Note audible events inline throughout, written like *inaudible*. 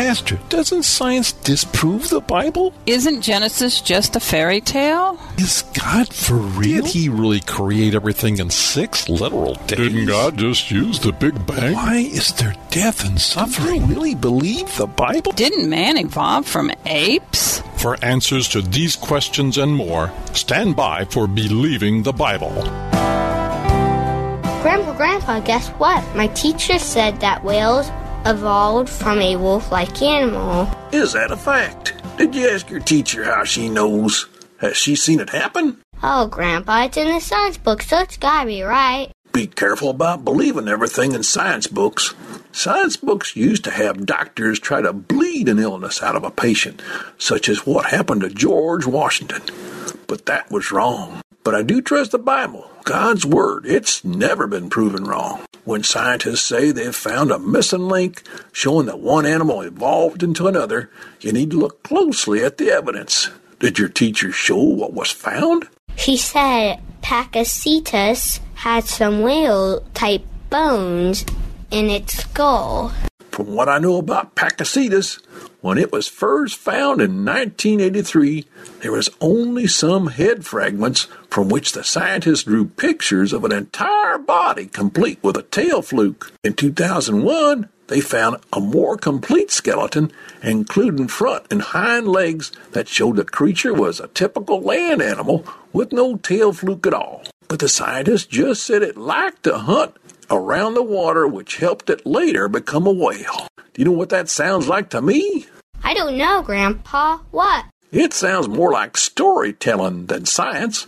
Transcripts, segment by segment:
Hey, Pastor, doesn't science disprove the Bible? Isn't Genesis just a fairy tale? Is God for real? Did he really create everything in six literal days? Didn't God just use the Big Bang? Why is there death and suffering? Do you really believe the Bible? Didn't man evolve from apes? For answers to these questions and more, stand by for Believing the Bible. Grandpa, Grandpa, guess what? My teacher said that whales evolved from a wolf like animal. Is that a fact? Did you ask your teacher how she knows? Has she seen it happen? Oh, Grandpa, it's in the science book, so it's gotta be right. Be careful about believing everything in science books. Science books used to have doctors try to bleed an illness out of a patient, such as what happened to George Washington. But that was wrong. But I do trust the Bible, God's Word. It's never been proven wrong. When scientists say they've found a missing link showing that one animal evolved into another, you need to look closely at the evidence. Did your teacher show what was found? He said Pakicetus had some whale type bones in its skull. From what I know about Pakicetus, when it was first found in 1983, there was only some head fragments from which the scientists drew pictures of an entire body complete with a tail fluke. In 2001, they found a more complete skeleton, including front and hind legs, that showed the creature was a typical land animal with no tail fluke at all. But the scientists just said it liked to hunt around the water, which helped it later become a whale. Do you know what that sounds like to me? I don't know, Grandpa. What? It sounds more like storytelling than science.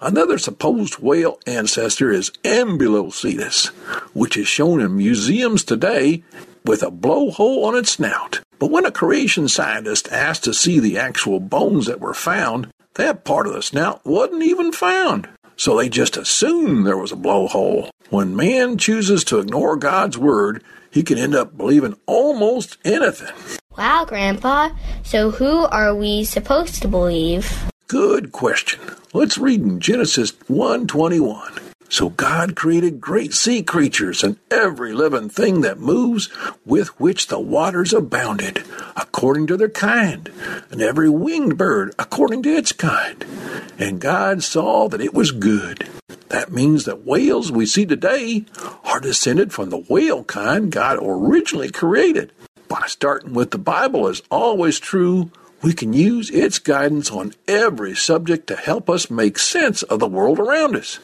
Another supposed whale ancestor is Ambulocetus, which is shown in museums today with a blowhole on its snout. But when a creation scientist asked to see the actual bones that were found, that part of the snout wasn't even found. So they just assumed there was a blowhole. When man chooses to ignore God's word, he can end up believing almost anything. Wow, Grandpa. So who are we supposed to believe? Good question. Let's read in Genesis 1:21. So God created great sea creatures and every living thing that moves, with which the waters abounded, according to their kind, and every winged bird according to its kind. And God saw that it was good. That means that whales we see today are descended from the whale kind God originally created. By starting with the Bible as always true, we can use its guidance on every subject to help us make sense of the world around us.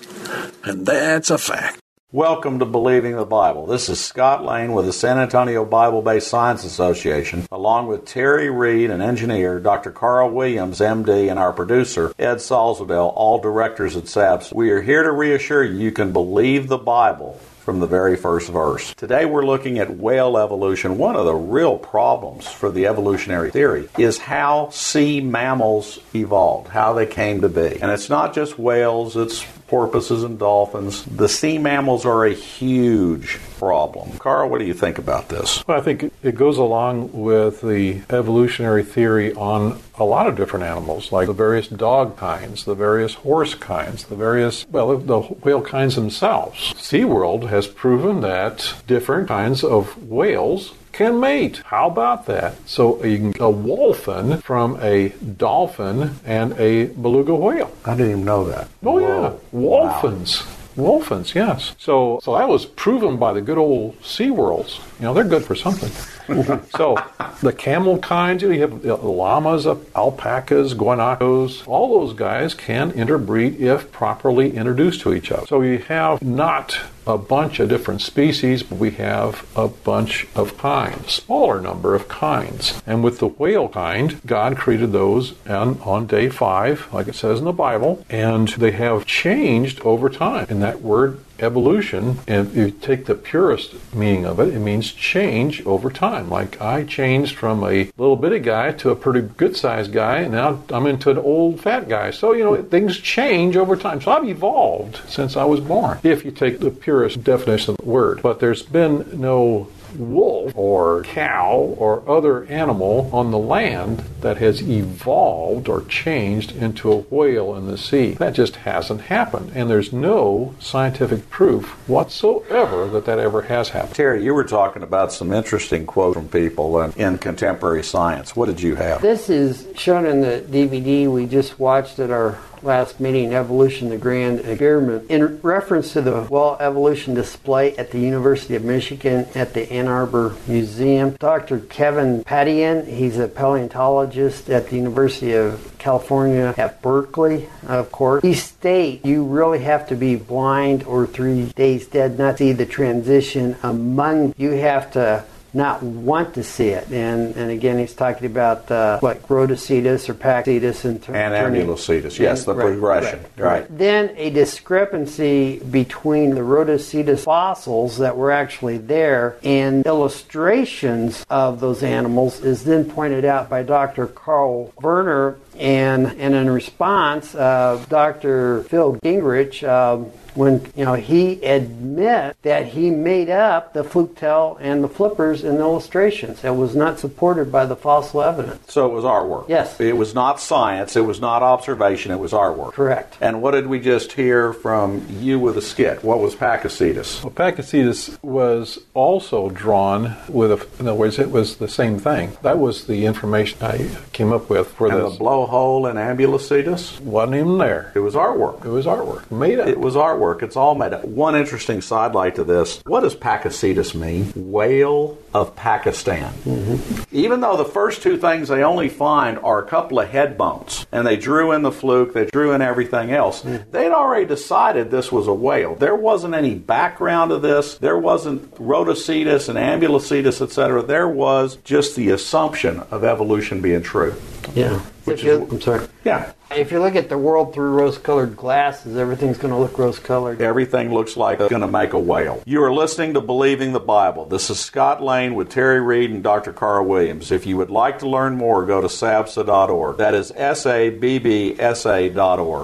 And that's a fact. Welcome to Believing the Bible. This is Scott Lane with the San Antonio Bible Based Science Association, along with Terry Reed, an engineer, Dr. Carl Williams, MD, and our producer, Ed Salzadell, all directors at SABS. We are here to reassure you you can believe the Bible from the very first verse. Today we're looking at whale evolution. One of the real problems for the evolutionary theory is how sea mammals evolved, how they came to be. And it's not just whales, it's porpoises and dolphins. The sea mammals are a huge problem. Carl, what do you think about this? Well, I think it goes along with the evolutionary theory on a lot of different animals, like the various dog kinds, the various horse kinds, the various, well, the whale kinds themselves. SeaWorld has proven that different kinds of whales can mate. How about that? So you can get a wholphin from a dolphin and a beluga whale. I didn't even know that. Oh yeah, wholphins. Wow. Wholphins, yes. So, so that was proven by the good old sea SeaWorlds. You know, they're good for something. *laughs* so, the camel kinds, you have llamas, alpacas, guanacos, all those guys can interbreed if properly introduced to each other. So, you have not a bunch of different species, but we have a bunch of kinds, smaller number of kinds. And with the whale kind, God created those and on day five, like it says in the Bible, and they have changed over time. And that word evolution, and if you take the purest meaning of it, it means change over time. Like I changed from a little bitty guy to a pretty good sized guy, and now I'm into an old fat guy. So, you know, things change over time. So I've evolved since I was born, if you take the purest definition of the word. But there's been no wolf or cow or other animal on the land that has evolved or changed into a whale in the sea. That just hasn't happened. And there's no scientific proof whatsoever that that ever has happened. Terry, you were talking about some interesting quotes from people in, in contemporary science. What did you have? This is shown in the DVD we just watched at our last meeting, Evolution, the Grand Experiment, in reference to the well evolution display at the University of Michigan at the Ann Arbor Museum. Dr. Kevin Padian, he's a paleontologist at the University of California at Berkeley, of course. He states you really have to be blind or three days dead not see the transition among. You have to not want to see it. And and again, he's talking about uh, like Rodhocetus or Pakicetus and, t- and Ambulocetus. Yes, the right, progression. Right, right. Then a discrepancy between the Rodhocetus fossils that were actually there and illustrations of those animals is then pointed out by Dr. Carl Werner. And, and in response, uh, Dr. Phil Gingerich um, when you know he admit that he made up the fluke tail and the flippers in the illustrations. It was not supported by the fossil evidence. So it was artwork. Yes. It was not science. It was not observation. It was artwork. Correct. And what did we just hear from you with a skit? What was Pakicetus? Well, Pakicetus was also drawn with a. In other words, it was the same thing. That was the information I came up with for and this. the blowhole in Ambulocetus wasn't even there. It was artwork. It was artwork. Made up. It was artwork. It's all made up. One interesting sidelight to this what does Pakicetus mean? Whale of Pakistan. Mm-hmm. Even though the first two things they only find are a couple of head bones, and they drew in the fluke, they drew in everything else, mm-hmm. they'd already decided this was a whale. There wasn't any background to this, there wasn't Rodhocetus and Ambulocetus, etc. There was just the assumption of evolution being true. Yeah. Which you, is, I'm sorry. Yeah. If you look at the world through rose-colored glasses, everything's going to look rose-colored. Everything looks like it's going to make a whale. You are listening to Believing the Bible. This is Scott Lane with Terry Reed and Dr. Carl Williams. If you would like to learn more, go to sabsa.org. That is S-A-B-B-S-A.org.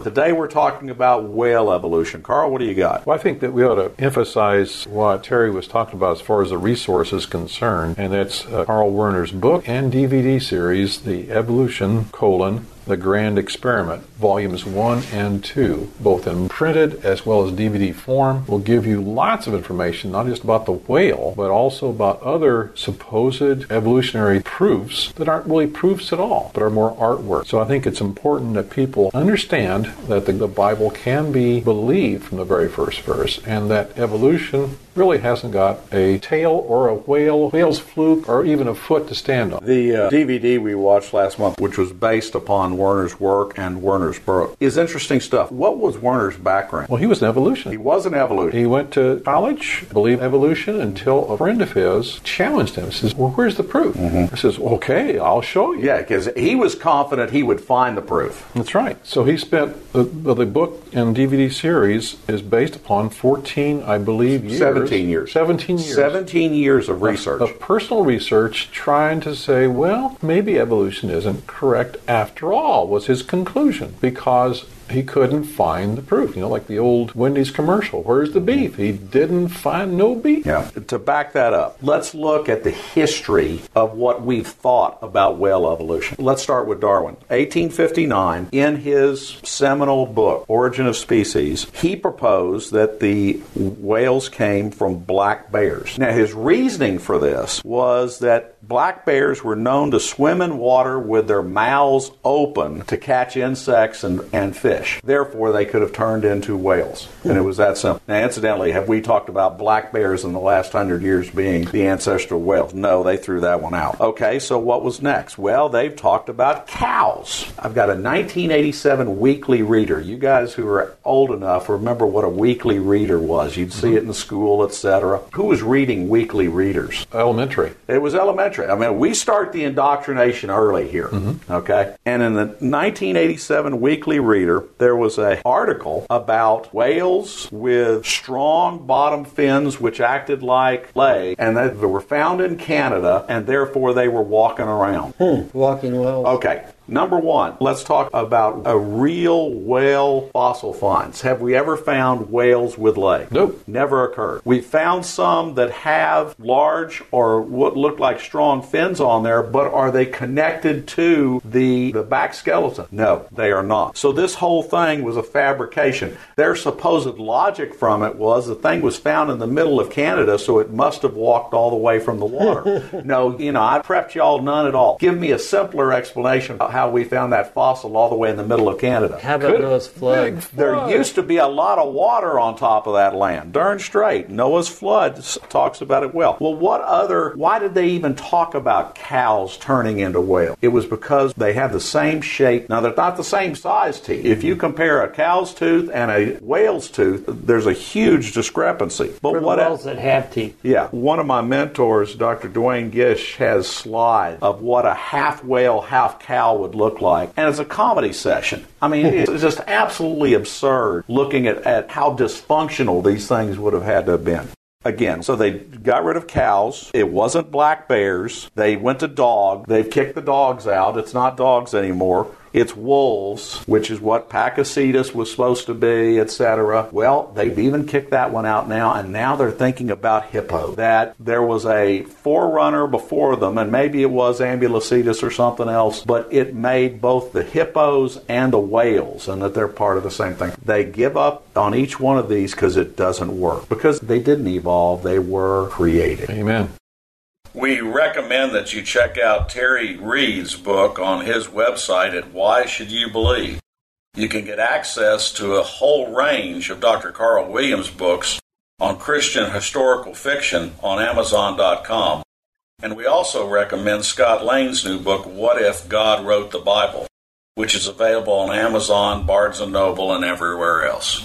Today we're talking about whale evolution. Carl, what do you got? Well, I think that we ought to emphasize what Terry was talking about as far as the resource is concerned, and that's uh, Carl Werner's book and DVD series, The Evolution, colon, the Grand Experiment, volumes 1 and 2, both in printed as well as DVD form, will give you lots of information, not just about the whale, but also about other supposed evolutionary proofs that aren't really proofs at all, but are more artwork. So I think it's important that people understand that the, the Bible can be believed from the very first verse, and that evolution really hasn't got a tail or a whale, whale's fluke, or even a foot to stand on. The uh, DVD we watched last month, which was based upon Werner's work and Werner's book, is interesting stuff. What was Werner's background? Well, he was an evolutionist. He was an evolutionist. He went to college, believed evolution, until a friend of his challenged him. He says, Well, where's the proof? Mm-hmm. He says, Okay, I'll show you. Yeah, because he was confident he would find the proof. That's right. So he spent the, the book and DVD series is based upon 14, I believe, years. 17 years. 17 years. 17 years of research. Of, of personal research trying to say, well, maybe evolution isn't correct after all, was his conclusion. Because he couldn't find the proof. You know, like the old Wendy's commercial. Where's the beef? He didn't find no beef. Yeah. To back that up, let's look at the history of what we've thought about whale evolution. Let's start with Darwin. 1859, in his seminal book, Origin of Species, he proposed that the whales came from black bears. Now, his reasoning for this was that black bears were known to swim in water with their mouths open to catch insects and, and fish. Therefore, they could have turned into whales. And it was that simple. Now, incidentally, have we talked about black bears in the last hundred years being the ancestral whales? No, they threw that one out. Okay, so what was next? Well, they've talked about cows. I've got a 1987 weekly reader. You guys who are old enough remember what a weekly reader was. You'd see it in school, etc. Who was reading weekly readers? Elementary. It was elementary interesting. I mean, we start the indoctrination early here, Mm-hmm. okay? And in the 1987 Weekly Reader, there was a article about whales with strong bottom fins which acted like lay, and that they were found in Canada, and therefore they were walking around. Walking well. Okay. Number one, let's talk about a real whale fossil finds. Have we ever found whales with legs? Nope. Never occurred. We found some that have large or what look like strong fins on there, but are they connected to the, the back skeleton? No, they are not. So this whole thing was a fabrication. Their supposed logic from it was the thing was found in the middle of Canada, so it must have walked all the way from the water. *laughs* no, you know, I prepped y'all none at all. Give me a simpler explanation how we found that fossil all the way in the middle of Canada. How about Noah's flood? There used to be a lot of water on top of that land. Darn straight. Noah's flood talks about it well. Well, what other, why did they even talk about cows turning into whales? It was because they have the same shape. Now, they're not the same size teeth. If you compare a cow's tooth and a whale's tooth, there's a huge discrepancy. But For what whales that have teeth. yeah, one of my mentors, Dr. Duane Gish, has slides of what a half whale, half cow would look like, and it's a comedy session. I mean, it's just absolutely absurd looking at, at how dysfunctional these things would have had to have been. Again, so they got rid of cows. It wasn't black bears. They went to dog. They've kicked the dogs out. It's not dogs anymore. It's wolves, which is what Pakicetus was supposed to be, etc. Well, they've even kicked that one out now, and now they're thinking about hippo. That there was a forerunner before them, and maybe it was Ambulocetus or something else, but it made both the hippos and the whales, and that they're part of the same thing. They give up on each one of these because it doesn't work. Because they didn't evolve, they were created. Amen. We recommend that you check out Terry Reed's book on his website at Why Should You Believe. You can get access to a whole range of Dr. Carl Williams books on Christian historical fiction on Amazon.com. And we also recommend Scott Lane's new book, What If God Wrote the Bible, which is available on Amazon, Barnes & Noble, and everywhere else.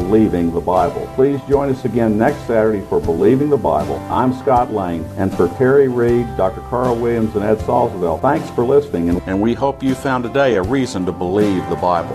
Believing the Bible. Please join us again next Saturday for Believing the Bible. I'm Scott Lane, and for Terry Reed, Dr. Carl Williams, and Ed Salzville, thanks for listening, and- and we hope you found today a reason to believe the Bible.